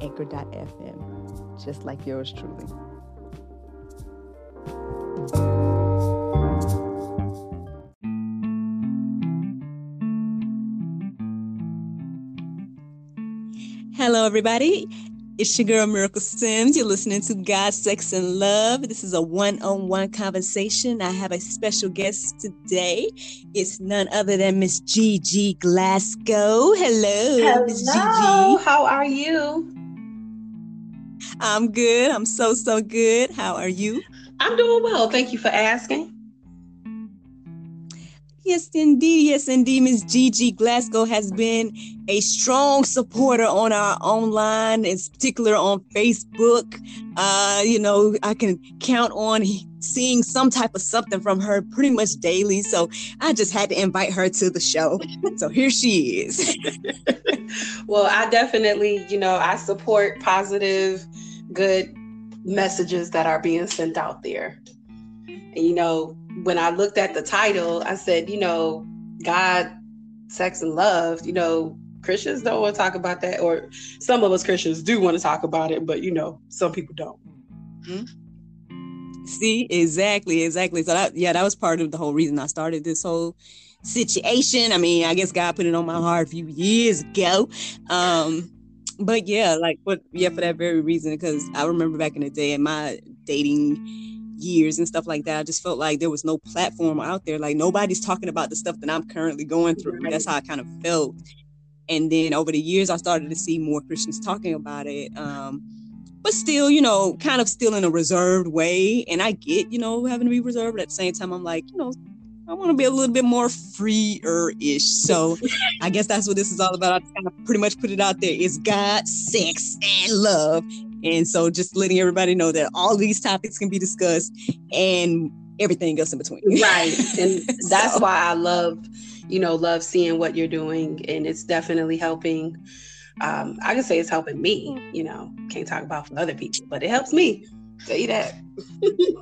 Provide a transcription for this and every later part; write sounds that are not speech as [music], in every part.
anchor.fm, just like yours truly. Hello, everybody. It's your girl Miracle Sims. You're listening to God, Sex, and Love. This is a one on one conversation. I have a special guest today. It's none other than Miss Gigi Glasgow. Hello, Hello. Miss Gigi. How are you? I'm good. I'm so, so good. How are you? I'm doing well. Thank you for asking. Yes, indeed. Yes, indeed. Miss Gigi Glasgow has been a strong supporter on our online, in particular on Facebook. Uh, you know, I can count on seeing some type of something from her pretty much daily. So I just had to invite her to the show. [laughs] so here she is. [laughs] well, I definitely, you know, I support positive, good messages that are being sent out there. And, you know, when I looked at the title, I said, you know, God, sex, and love, you know, Christians don't want to talk about that, or some of us Christians do want to talk about it, but you know, some people don't. Mm-hmm. See, exactly, exactly. So that, yeah, that was part of the whole reason I started this whole situation. I mean, I guess God put it on my heart a few years ago. Um, but yeah, like, but yeah, for that very reason, because I remember back in the day in my dating years and stuff like that. I just felt like there was no platform out there. Like nobody's talking about the stuff that I'm currently going through. That's how I kind of felt. And then over the years, I started to see more Christians talking about it. Um, but still, you know, kind of still in a reserved way. And I get, you know, having to be reserved. But at the same time, I'm like, you know, I want to be a little bit more freer ish. So I guess that's what this is all about. I kind of pretty much put it out there. It's God, sex, and love. And so just letting everybody know that all these topics can be discussed and everything else in between. Right. And [laughs] that's so. why I love, you know, love seeing what you're doing. And it's definitely helping. Um, I can say it's helping me, you know, can't talk about for other people, but it helps me. Say that.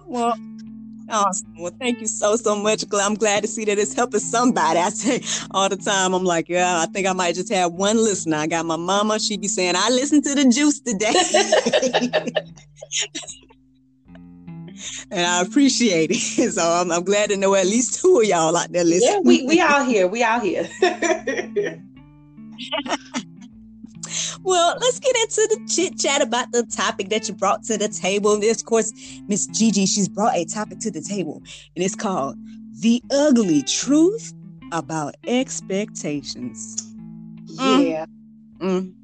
well, Awesome. Well, thank you so so much. I'm glad to see that it's helping somebody. [laughs] I say all the time, I'm like, yeah, I think I might just have one listener. I got my mama. She be saying, I listened to the juice today. [laughs] [laughs] and I appreciate it. So I'm, I'm, glad to know at least two of y'all out there listening. Yeah, we we out here. We out here. Well, let's get into the chit chat about the topic that you brought to the table. This, of course, Miss Gigi, she's brought a topic to the table, and it's called The Ugly Truth About Expectations. Yeah. Mm.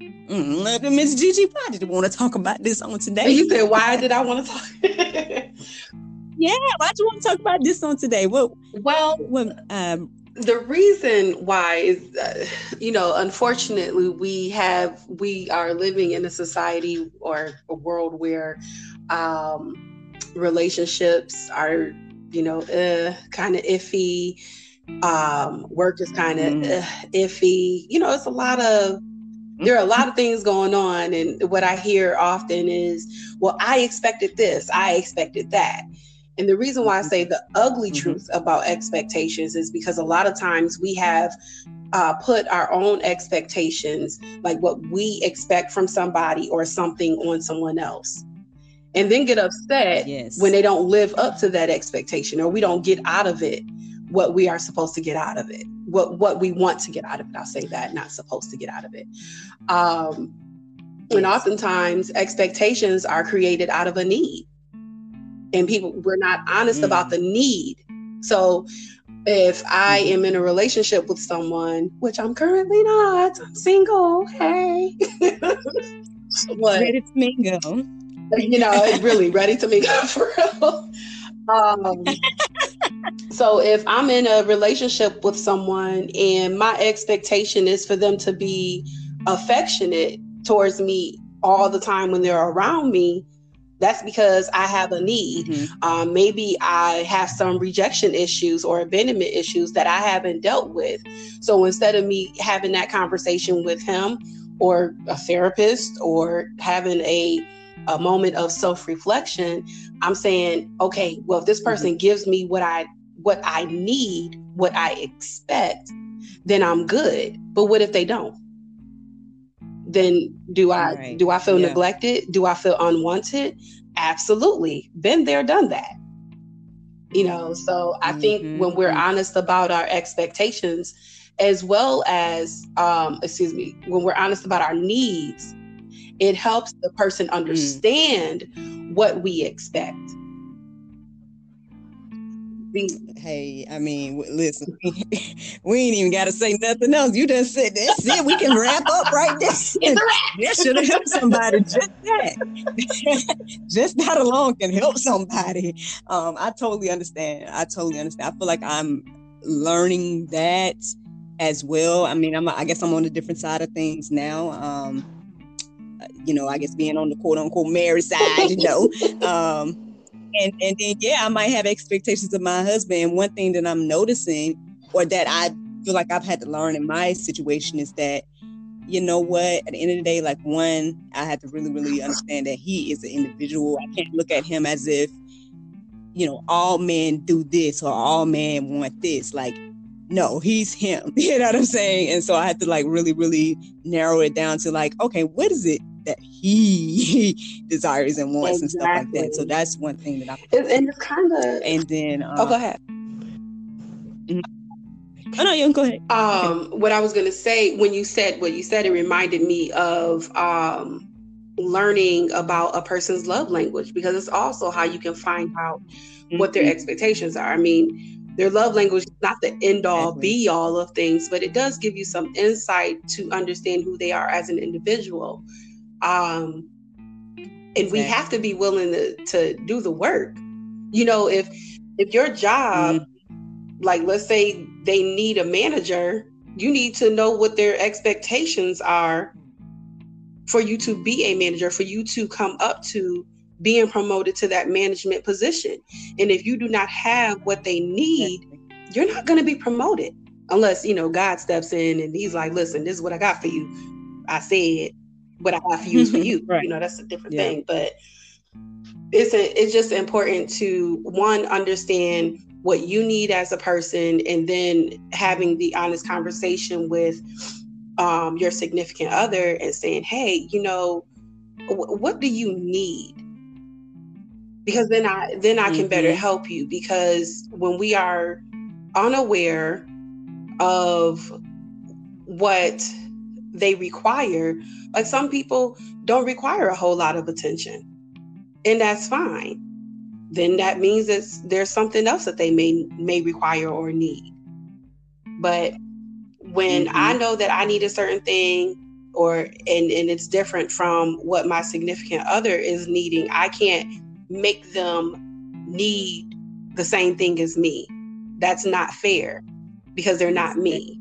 Mm. Mm. Miss Gigi, why did you want to talk about this on today? You said, why did I want to talk? [laughs] yeah, why do you want to talk about this on today? Well, well, well um, the reason why is uh, you know unfortunately we have we are living in a society or a world where um relationships are you know uh, kind of iffy. Um work is kind of mm. uh, iffy. You know it's a lot of there are a lot of things going on. And what i hear often is well i expected this i expected that and the reason why I say the ugly mm-hmm. truth about expectations is because a lot of times we have uh, put our own expectations, like what we expect from somebody or something, on someone else. And then get upset yes. when they don't live up to that expectation or we don't get out of it what we are supposed to get out of it, what, what we want to get out of it. I'll say that, not supposed to get out of it. Um, and oftentimes expectations are created out of a need and people we're not honest mm. about the need. So if i mm-hmm. am in a relationship with someone which i'm currently not i'm single hey. [laughs] What? Ready to mingle. You know it's really [laughs] ready to mingle [laughs] for real. Um, so if i'm in a relationship with someone and my expectation is for them to be affectionate towards me all the time when they're around me, that's because I have a need. Mm-hmm. Um, maybe I have some rejection issues or abandonment issues that I haven't dealt with. So instead of me having that conversation with him or a therapist or having a a moment of self-reflection, I'm saying, okay, well, if this mm-hmm. person mm-hmm. gives me what I what I need, what I expect, then I'm good. But what if they don't? Then do I right. do I feel yeah. neglected? Do I feel unwanted? Absolutely. Been there, done that. You know, so I mm-hmm. think when we're honest about our expectations, as well as um, excuse me, when we're honest about our needs, it helps the person mm. understand mm. what we expect hey, I mean, listen, [laughs] we ain't even got to say nothing else. You just said that's it. We can wrap up right there. [laughs] [laughs] that should have helped somebody. Just that, just that alone can help somebody. Um, I totally understand. I totally understand. I feel like I'm learning that as well. I mean, I'm, I guess I'm on a different side of things now. Um, you know, I guess being on the quote unquote married side, you know. Um, and and then yeah, I might have expectations of my husband. And one thing that I'm noticing, or that I feel like I've had to learn in my situation, is that you know what? At the end of the day, like one, I had to really, really understand that he is an individual. I can't look at him as if you know all men do this or all men want this. Like no, he's him. [laughs] You know what I'm saying? And so I had to like really, really narrow it down to like, okay, what is it that he [laughs] desires and wants exactly. and stuff like that. So that's one thing that I and, and it's kind of and then um, oh, go ahead. Mm-hmm. Oh no, you can go ahead. Um, what I was gonna say when you said what you said, it reminded me of um learning about a person's love language because it's also how you can find out mm-hmm. what their mm-hmm. expectations are. I mean, their love language is not the end all exactly. be all of things, but it does give you some insight to understand who they are as an individual. Um, and we have to be willing to, to do the work. You know, if if your job, mm-hmm. like let's say they need a manager, you need to know what their expectations are for you to be a manager, for you to come up to being promoted to that management position. And if you do not have what they need, you're not going to be promoted unless, you know, God steps in and he's like, listen, this is what I got for you. I said, what I have to use for you. [laughs] right. You know, that's a different yeah. thing. But it's a, it's just important to one understand what you need as a person and then having the honest conversation with um, your significant other and saying, hey, you know, w- what do you need? because then I then I can mm-hmm. better help you because when we are unaware of what they require, like some people don't require a whole lot of attention. And that's fine. Then that means that there's something else that they may may require or need. But when mm-hmm. I know that I need a certain thing or and, and it's different from what my significant other is needing, I can't make them need the same thing as me. That's not fair because they're not me.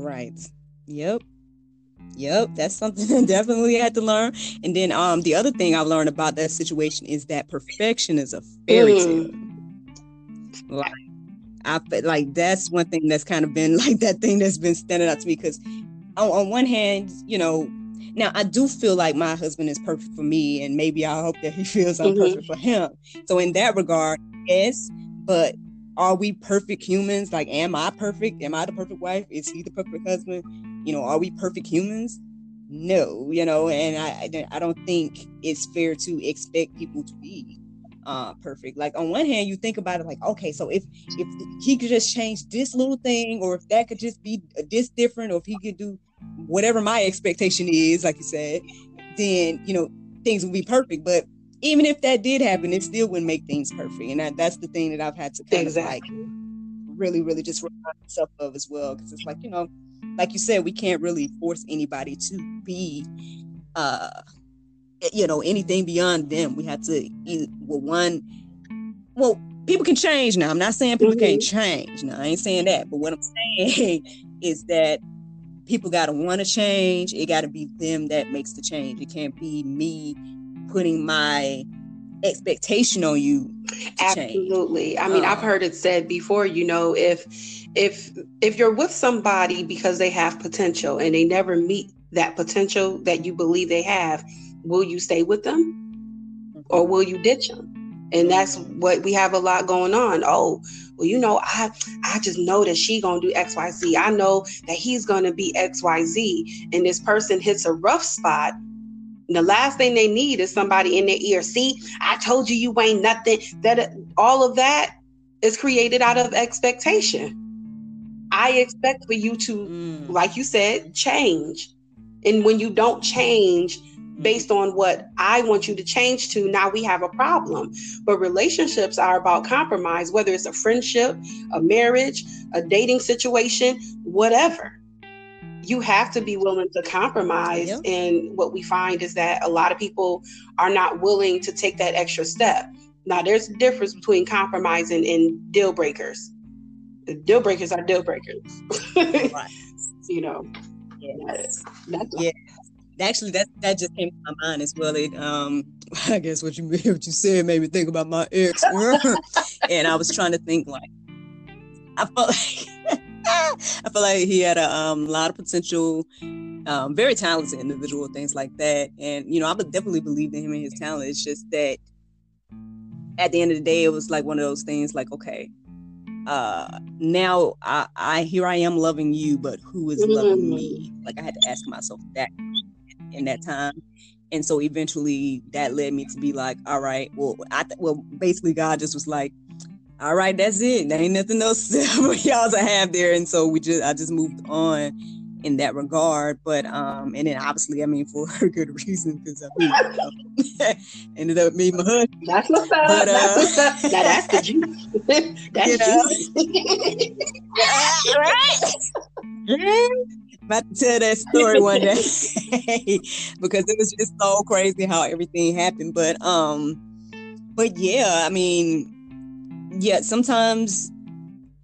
Right. Yep. Yep, that's something [laughs] I definitely had to learn. And then um the other thing I've learned about that situation is that perfection is a fairy mm. tale. Like I feel like that's one thing that's kind of been [laughs] like that thing that's been standing out to me because on, on one hand, you know, now, I do feel like my husband is perfect for me, and maybe I hope that he [laughs] feels I'm mm-hmm. perfect for him. So, in that regard, yes, but are we perfect humans? Like, am I perfect? Am I the perfect wife? Is he the perfect husband? You know, are we perfect humans? No, you know, and I I don't think it's fair to expect people to be uh perfect. Like on one hand, you think about it like, okay, so if if he could just change this little thing, or if that could just be this different, or if he could do whatever my expectation is, like you said, then you know things would be perfect. But even if that did happen, it still wouldn't make things perfect. And that, that's the thing that I've had to kind exactly. of like really, really just remind myself of as well. Because it's like, you know, like you said, we can't really force anybody to be uh you know anything beyond them. We have to either well one well people can change now. I'm not saying people mm-hmm. can't change. Now I ain't saying that, but what I'm saying [laughs] is that people got to want to change. It got to be them that makes the change. It can't be me putting my expectation on you. Absolutely. Change. I mean, um, I've heard it said before, you know, if if if you're with somebody because they have potential and they never meet that potential that you believe they have, will you stay with them or mm-hmm. will you ditch them? And that's what we have a lot going on. Oh, well, you know, I I just know that she gonna do X, Y, Z. I know that he's gonna be X, Y, Z. And this person hits a rough spot. The last thing they need is somebody in their ear. See, I told you you ain't nothing. That all of that is created out of expectation. I expect for you to, mm. like you said, change. And when you don't change, based on what I want you to change to, now we have a problem. But relationships are about compromise, whether it's a friendship, a marriage, a dating situation, whatever. You have to be willing to compromise. Yep. And what we find is that a lot of people are not willing to take that extra step. Now, there's a difference between compromising and deal breakers. The deal breakers are deal breakers. [laughs] right. you know. Yes. That's, yeah actually that that just came to my mind as well. It um [laughs] I guess what you [laughs] what you said made me think about my ex, and I was trying to think like I felt like [laughs] I feel like he had a um, lot of potential, um, very talented individual, things like that. And you know, I definitely believe in him and his talent. It's just that at the end of the day, it was like one of those things like, okay, uh now I, I here I am loving you, but who is loving me? Like I had to ask myself that in that time. And so eventually that led me to be like, all right, well, I th- well, basically God just was like, all right, that's it. There ain't nothing else [laughs] for y'all to have there. And so we just, I just moved on in that regard. But, um, and then obviously, I mean, for [laughs] a good reason, because I mean, you know, [laughs] ended up meeting my husband. That's what's up. But, uh, that's what's up. Now that's the juice. that's you know? juice. right? about to tell that story one day because it was just so crazy how everything happened. But um, but yeah, I mean, yeah, sometimes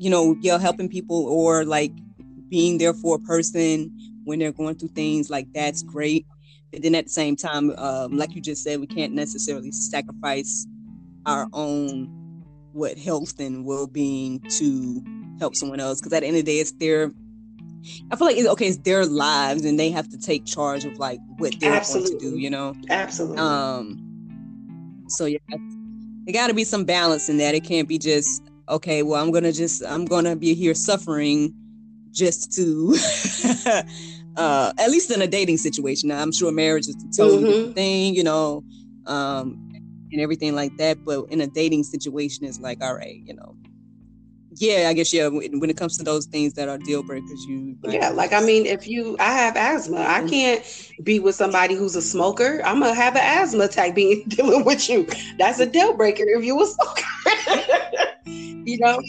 you know, you're helping people or like being there for a person when they're going through things like that's great. But then at the same time, um, like you just said, we can't necessarily sacrifice our own what health and well-being to help someone else because at the end of the day it's their I feel like it's okay, it's their lives and they have to take charge of like what they're Absolutely. going to do, you know? Absolutely. Um so yeah, there gotta be some balance in that. It can't be just, okay, well, I'm gonna just I'm gonna be here suffering just to [laughs] uh at least in a dating situation. Now, I'm sure marriage is a totally mm-hmm. different thing, you know, um and everything like that. But in a dating situation, it's like, all right, you know, yeah, I guess yeah. When it comes to those things that are deal breakers, you like, yeah. Like I mean, if you, I have asthma, I mm-hmm. can't be with somebody who's a smoker. I'm gonna have an asthma attack being [laughs] dealing with you. That's a deal breaker if you a smoker. [laughs] you know.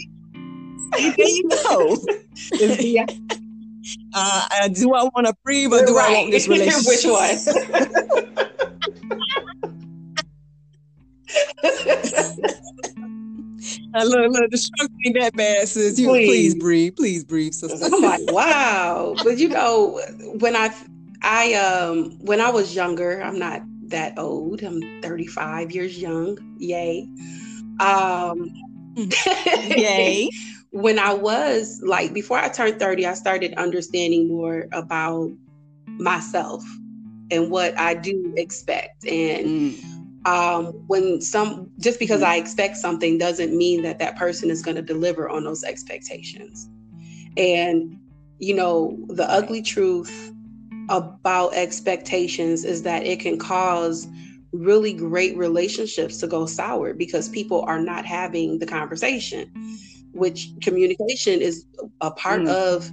There you go. [laughs] uh, do I want to breathe or do right. I want this relationship? Which one? I look, look, the struggle ain't that bad, sis. You please, please breathe, please breathe, sister. I'm like, wow. But you know, when I, I, um, when I was younger, I'm not that old. I'm 35 years young. Yay. Um, [laughs] yay. [laughs] when I was like, before I turned 30, I started understanding more about myself and what I do expect and. Mm um, when some just because I expect something doesn't mean that that person is going to deliver on those expectations. And you know, the ugly truth about expectations is that it can cause really great relationships to go sour because people are not having the conversation, which communication is a part mm. of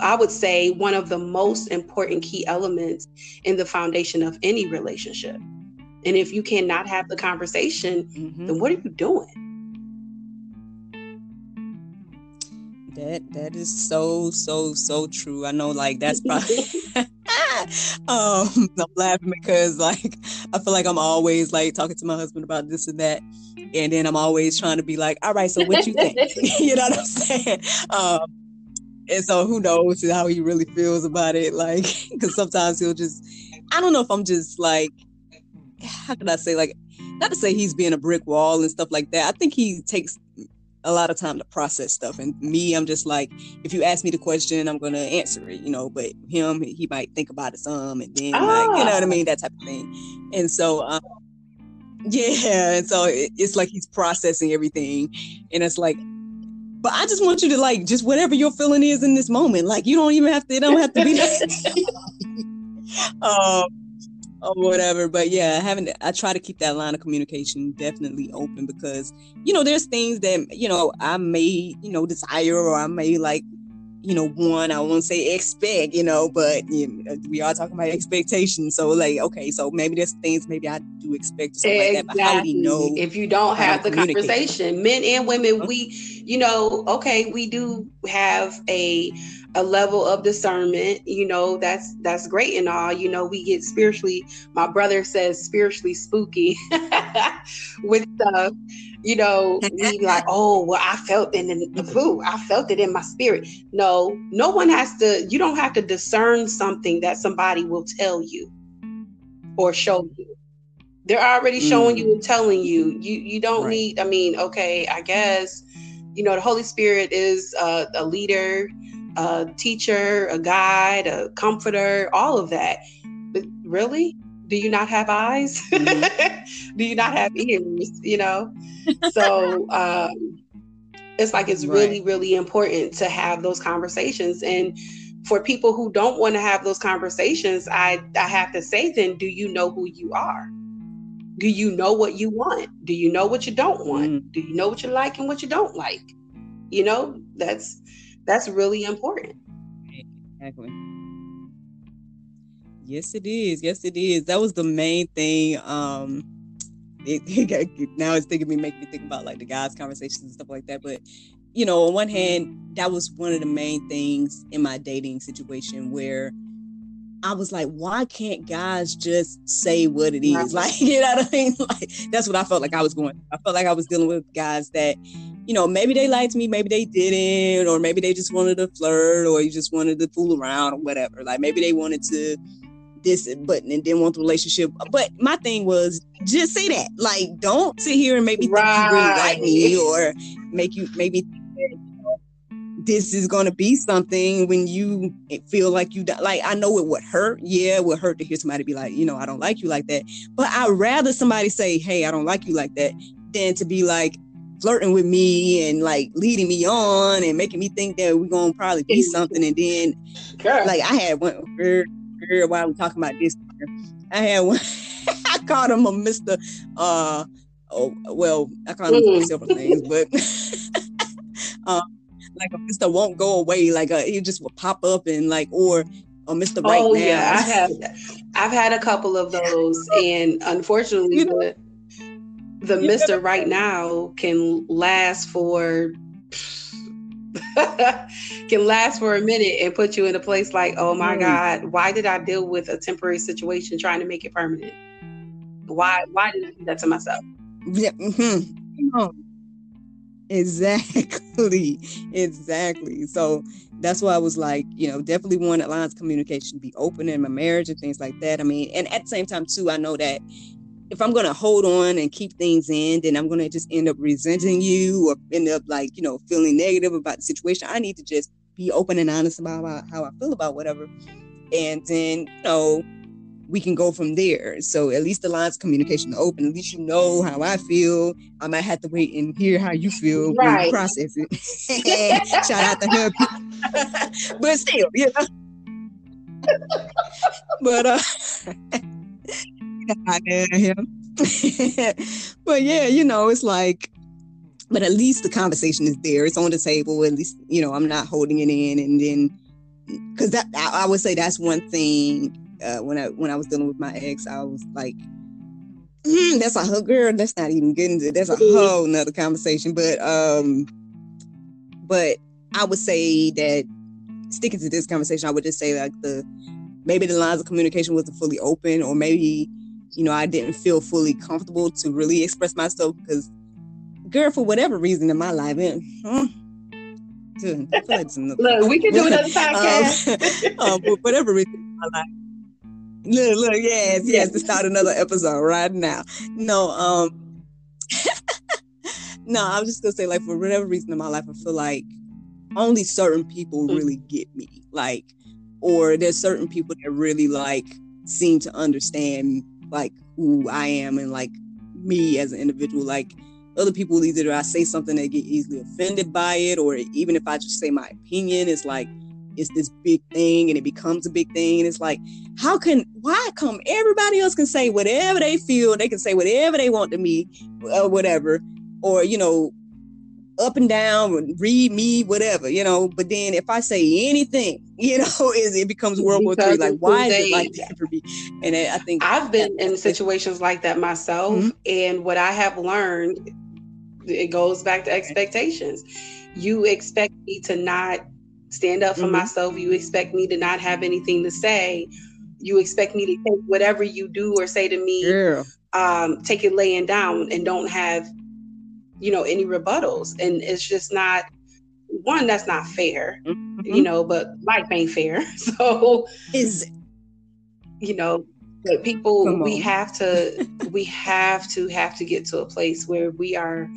I would say one of the most important key elements in the foundation of any relationship. And if you cannot have the conversation, mm-hmm. then what are you doing? That that is so so so true. I know, like that's [laughs] probably. [laughs] um, I'm laughing because like I feel like I'm always like talking to my husband about this and that, and then I'm always trying to be like, all right, so what you think? [laughs] you know what I'm saying? Um, and so who knows how he really feels about it? Like, because sometimes he'll just, I don't know if I'm just like, [laughs] how can I say, like, not to say he's being a brick wall and stuff like that. I think he takes a lot of time to process stuff. And me, I'm just like, if you ask me the question, I'm gonna answer it, you know. But him, he might think about it some, and then like, you know what I ah. mean, that type of thing. And so, um, yeah, and so it, it's like he's processing everything, and it's like, but I just want you to like just whatever your feeling is in this moment. Like you don't even have to. It don't have to be. [laughs] [laughs] um, or whatever. But yeah, having I try to keep that line of communication definitely open because you know there's things that you know I may you know desire or I may like you know one I won't say expect you know, but you know, we are talking about expectations. So like okay, so maybe there's things maybe I do expect exactly. Like that, but how do you know if you don't have the conversation? Men and women, we you know okay we do have a a level of discernment you know that's that's great and all you know we get spiritually my brother says spiritually spooky [laughs] with stuff you know we like [laughs] oh well i felt it in the food i felt it in my spirit no no one has to you don't have to discern something that somebody will tell you or show you they're already showing mm. you and telling you you you don't right. need i mean okay i guess you know the holy spirit is uh, a leader a teacher, a guide, a comforter, all of that. But really, do you not have eyes? [laughs] Mm-hmm. do you not have ears? You know? So [laughs] um, it's like it's right. really, really important to have those conversations. And for people who don't want to have those conversations, I, I have to say, then, do you know who you are? Do you know what you want? Do you know what you don't want? Mm. Do you know what you like and what you don't like? You know, that's that's really important. Exactly. Yes, it is. Yes, it is. That was the main thing. Um, [laughs] it, it now it's thinking me, make me think about like the guys' conversations and stuff like that. But you know, on one hand, that was one of the main things in my dating situation where I was like, why can't guys just say what it is? [laughs] Like, you know what I mean? Like, that's what I felt like I was going. I felt like I was dealing with guys that, you know, maybe they liked me, maybe they didn't, or maybe they just wanted to flirt, or you just wanted to fool around, or whatever. Like, maybe they wanted to this but and didn't want the relationship. But my thing was just say that. Like, don't sit here and make me right. think you really like me, or make you maybe this is going to be something when you feel like you like i know it would hurt yeah it would hurt to hear somebody be like you know i don't like you like that but i'd rather somebody say hey i don't like you like that than to be like flirting with me and like leading me on and making me think that we're gonna probably be something and then Girl. like i had one girl, girl while we talking about this i had one [laughs] i called him a mr uh oh well i called him mm. several things but [laughs] um like a Mr. won't go away. Like a, he just will pop up and like or or Mr. Right oh, now. yeah, I have. [laughs] I've had a couple of those, and unfortunately, you know, the, the Mr. Right now can last for [laughs] can last for a minute and put you in a place like, oh my mm. God, why did I deal with a temporary situation trying to make it permanent? Why why did I do that to myself? Yeah. Mm-hmm. Exactly. Exactly. So that's why I was like, you know, definitely want lines of communication to be open in my marriage and things like that. I mean, and at the same time too, I know that if I'm gonna hold on and keep things in, then I'm gonna just end up resenting you or end up like, you know, feeling negative about the situation. I need to just be open and honest about how I feel about whatever. And then, you know, we can go from there. So at least the lines of communication are open. At least you know how I feel. I might have to wait and hear how you feel right. when you process it. [laughs] Shout out to her. [laughs] but still, yeah. [laughs] but uh but yeah, you know, it's like but at least the conversation is there. It's on the table. At least, you know, I'm not holding it in and then because that I, I would say that's one thing uh, when I when I was dealing with my ex, I was like, mm, "That's a whole girl. That's not even getting to. That's a whole nother conversation." But um, but I would say that sticking to this conversation, I would just say like the maybe the lines of communication wasn't fully open, or maybe you know I didn't feel fully comfortable to really express myself because, girl, for whatever reason in my life, and, [laughs] Look, we can do [laughs] another um, podcast. um, [laughs] um, for whatever reason, like, look, look, yes, yes, to start another episode right now. No, um, [laughs] no, I was just gonna say, like, for whatever reason in my life, I feel like only certain people mm. really get me, like, or there's certain people that really like seem to understand like who I am and like me as an individual, like other people either I say something they get easily offended by it, or even if I just say my opinion, it's like it's this big thing and it becomes a big thing. And it's like, how can why come everybody else can say whatever they feel, they can say whatever they want to me, or whatever, or you know, up and down, read me, whatever, you know. But then if I say anything, [laughs] you know, it, it becomes World War Three. Like, why is it like that for me? And I think I've been in situations like that myself, mm-hmm. and what I have learned, it goes back to expectations. You expect me to not stand up for mm-hmm. myself. You expect me to not have anything to say. You expect me to take whatever you do or say to me, yeah. um, take it laying down and don't have you know any rebuttals and it's just not one that's not fair mm-hmm. you know but life ain't fair [laughs] so is you know but people we have to we have to have to get to a place where we are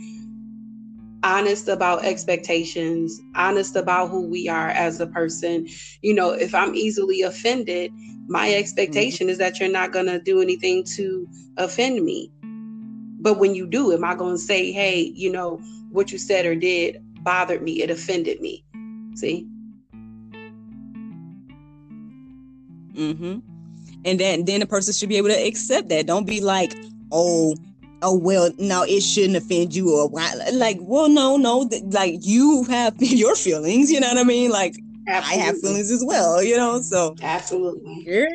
honest about expectations honest about who we are as a person you know if i'm easily offended my mm-hmm. expectation mm-hmm. is that you're not going to do anything to offend me but when you do, am I going to say, hey, you know, what you said or did bothered me, it offended me? See? Mm-hmm. And then then the person should be able to accept that. Don't be like, oh, oh well, no, it shouldn't offend you or why like, well, no, no, th- like you have [laughs] your feelings, you know what I mean? Like Absolutely. I have feelings as well, you know. So absolutely. Yeah.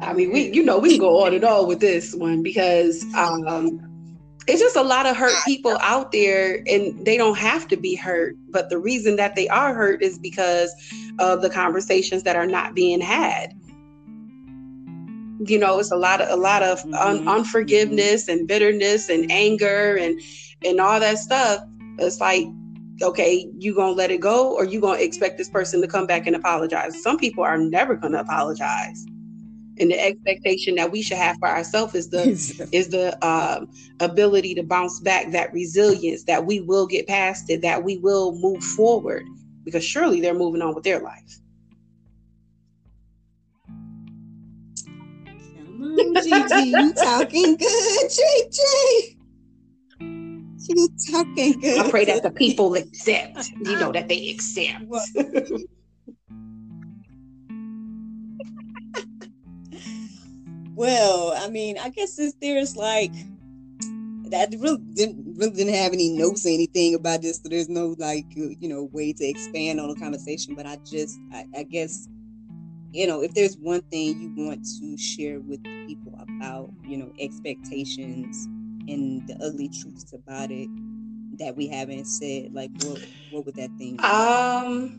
I mean, we you know we can go on and on with this one because um, it's just a lot of hurt people out there, and they don't have to be hurt. But the reason that they are hurt is because of the conversations that are not being had. You know, it's a lot of a lot of un- mm-hmm. unforgiveness and bitterness and anger and and all that stuff. It's like okay, you gonna let it go, or you gonna expect this person to come back and apologize? Some people are never gonna apologize and the expectation that we should have for ourselves is the is the um, ability to bounce back that resilience that we will get past it that we will move forward because surely they're moving on with their life On, Gigi, you talking good, [laughs] JJ. You talking good. I pray that the people accept. You know that they accept. Well, I mean, I guess this there's like that really didn't really didn't have any notes or anything about this, so there's no like you know way to expand on the conversation. But I just I, I guess you know if there's one thing you want to share with people about you know expectations and the ugly truths about it that we haven't said, like what what would that thing? Be? Um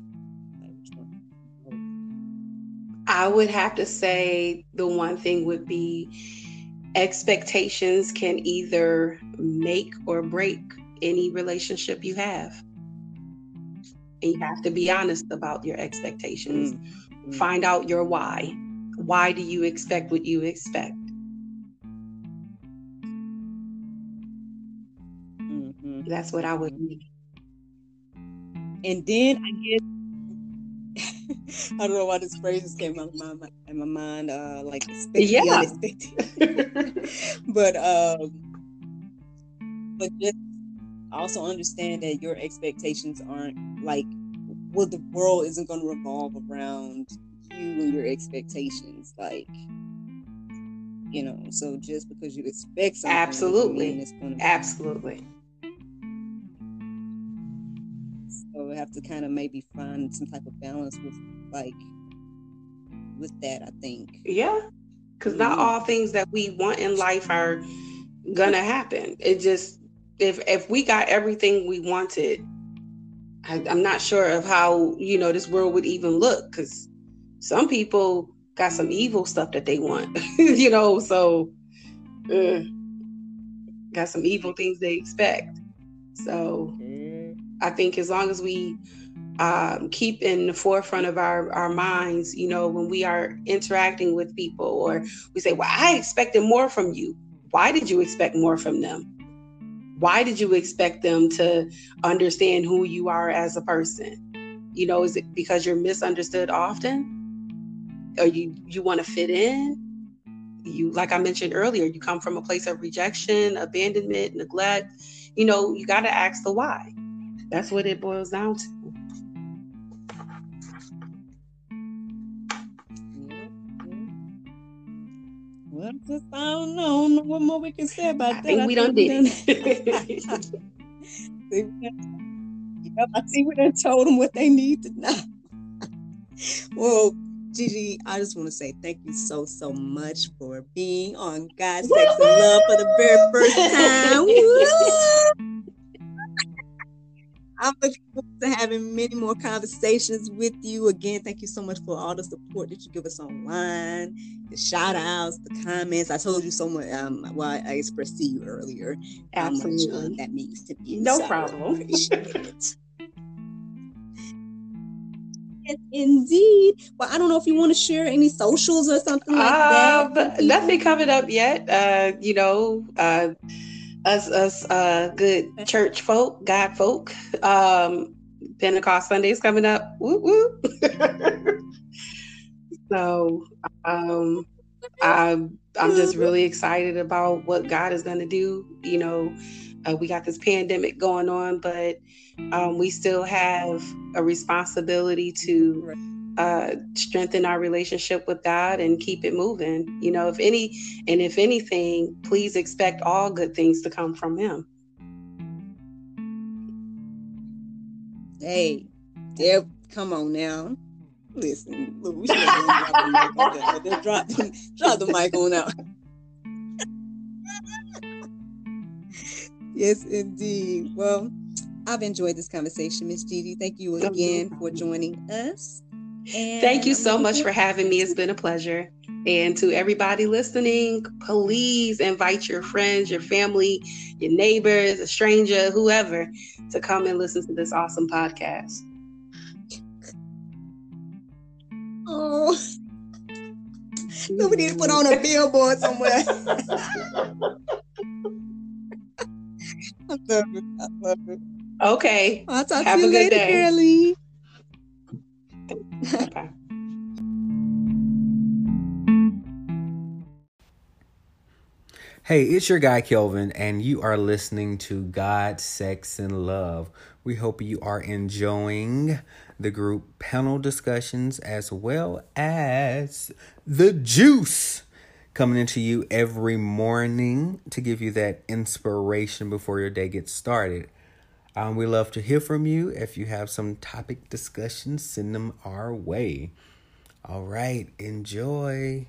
I would have to say the one thing would be expectations can either make or break any relationship you have. And you have to be honest about your expectations. Mm-hmm. Find out your why. Why do you expect what you expect? Mm-hmm. That's what I would need. And then I guess [laughs] I don't know why this phrase just came out of my in my mind. Uh, like yeah, [laughs] but um, but just also understand that your expectations aren't like well, the world isn't going to revolve around you and your expectations. Like you know, so just because you expect something, absolutely, absolutely So we have to kind of maybe find some type of balance with like with that i think yeah because not mm-hmm. all things that we want in life are gonna happen it just if if we got everything we wanted I, am not sure of how you know this world would even look because some people got some evil stuff that they want [laughs] you know so uh, got some evil things they expect so I think as long as we um, keep in the forefront of our, our minds, you know, when we are interacting with people or we say, Well, I expected more from you. Why did you expect more from them? Why did you expect them to understand who you are as a person? You know, is it because you're misunderstood often? Or you you want to fit in? You like I mentioned earlier, you come from a place of rejection, abandonment, neglect. You know, you got to ask the why. That's what it boils down to. Well, just, I don't know, I don't know what more we can say about I that. think we done did it. [laughs] yep, I see we done told them what they need to know. [laughs] well, Gigi, I just want to say thank you so, so much for being on God, Sex, and Love for the very first time. [laughs] I'm looking to having many more conversations with you. Again, thank you so much for all the support that you give us online, the shout outs, the comments. I told you so much. Um, well, I expressed to you earlier Absolutely. how much uh, that means to me. No so problem. Yes, [laughs] indeed. Well, I don't know if you want to share any socials or something like that. but nothing coming up yet. Uh, you know, uh, us us uh, good church folk, God folk. Um, Pentecost Sundays coming up. Woo woo. [laughs] so um, I'm I'm just really excited about what God is going to do. You know, uh, we got this pandemic going on, but um, we still have a responsibility to uh, strengthen our relationship with God and keep it moving. You know, if any, and if anything, please expect all good things to come from Him. Hey, Deb, come on now. Listen, we should have drop the mic drop, [laughs] drop the mic on out. yes, indeed. Well, I've enjoyed this conversation, Miss Gigi. Thank you again for joining us. And Thank you so much for having me. It's been a pleasure. And to everybody listening, please invite your friends, your family, your neighbors, a stranger, whoever, to come and listen to this awesome podcast. Oh, we need to put on a billboard somewhere. [laughs] I love it. I love it. Okay. I'll talk Have to you a good later, day. girlie. Hey, it's your guy Kelvin, and you are listening to God, Sex, and Love. We hope you are enjoying the group panel discussions as well as the juice coming into you every morning to give you that inspiration before your day gets started. Um, we love to hear from you. If you have some topic discussions, send them our way. All right, enjoy.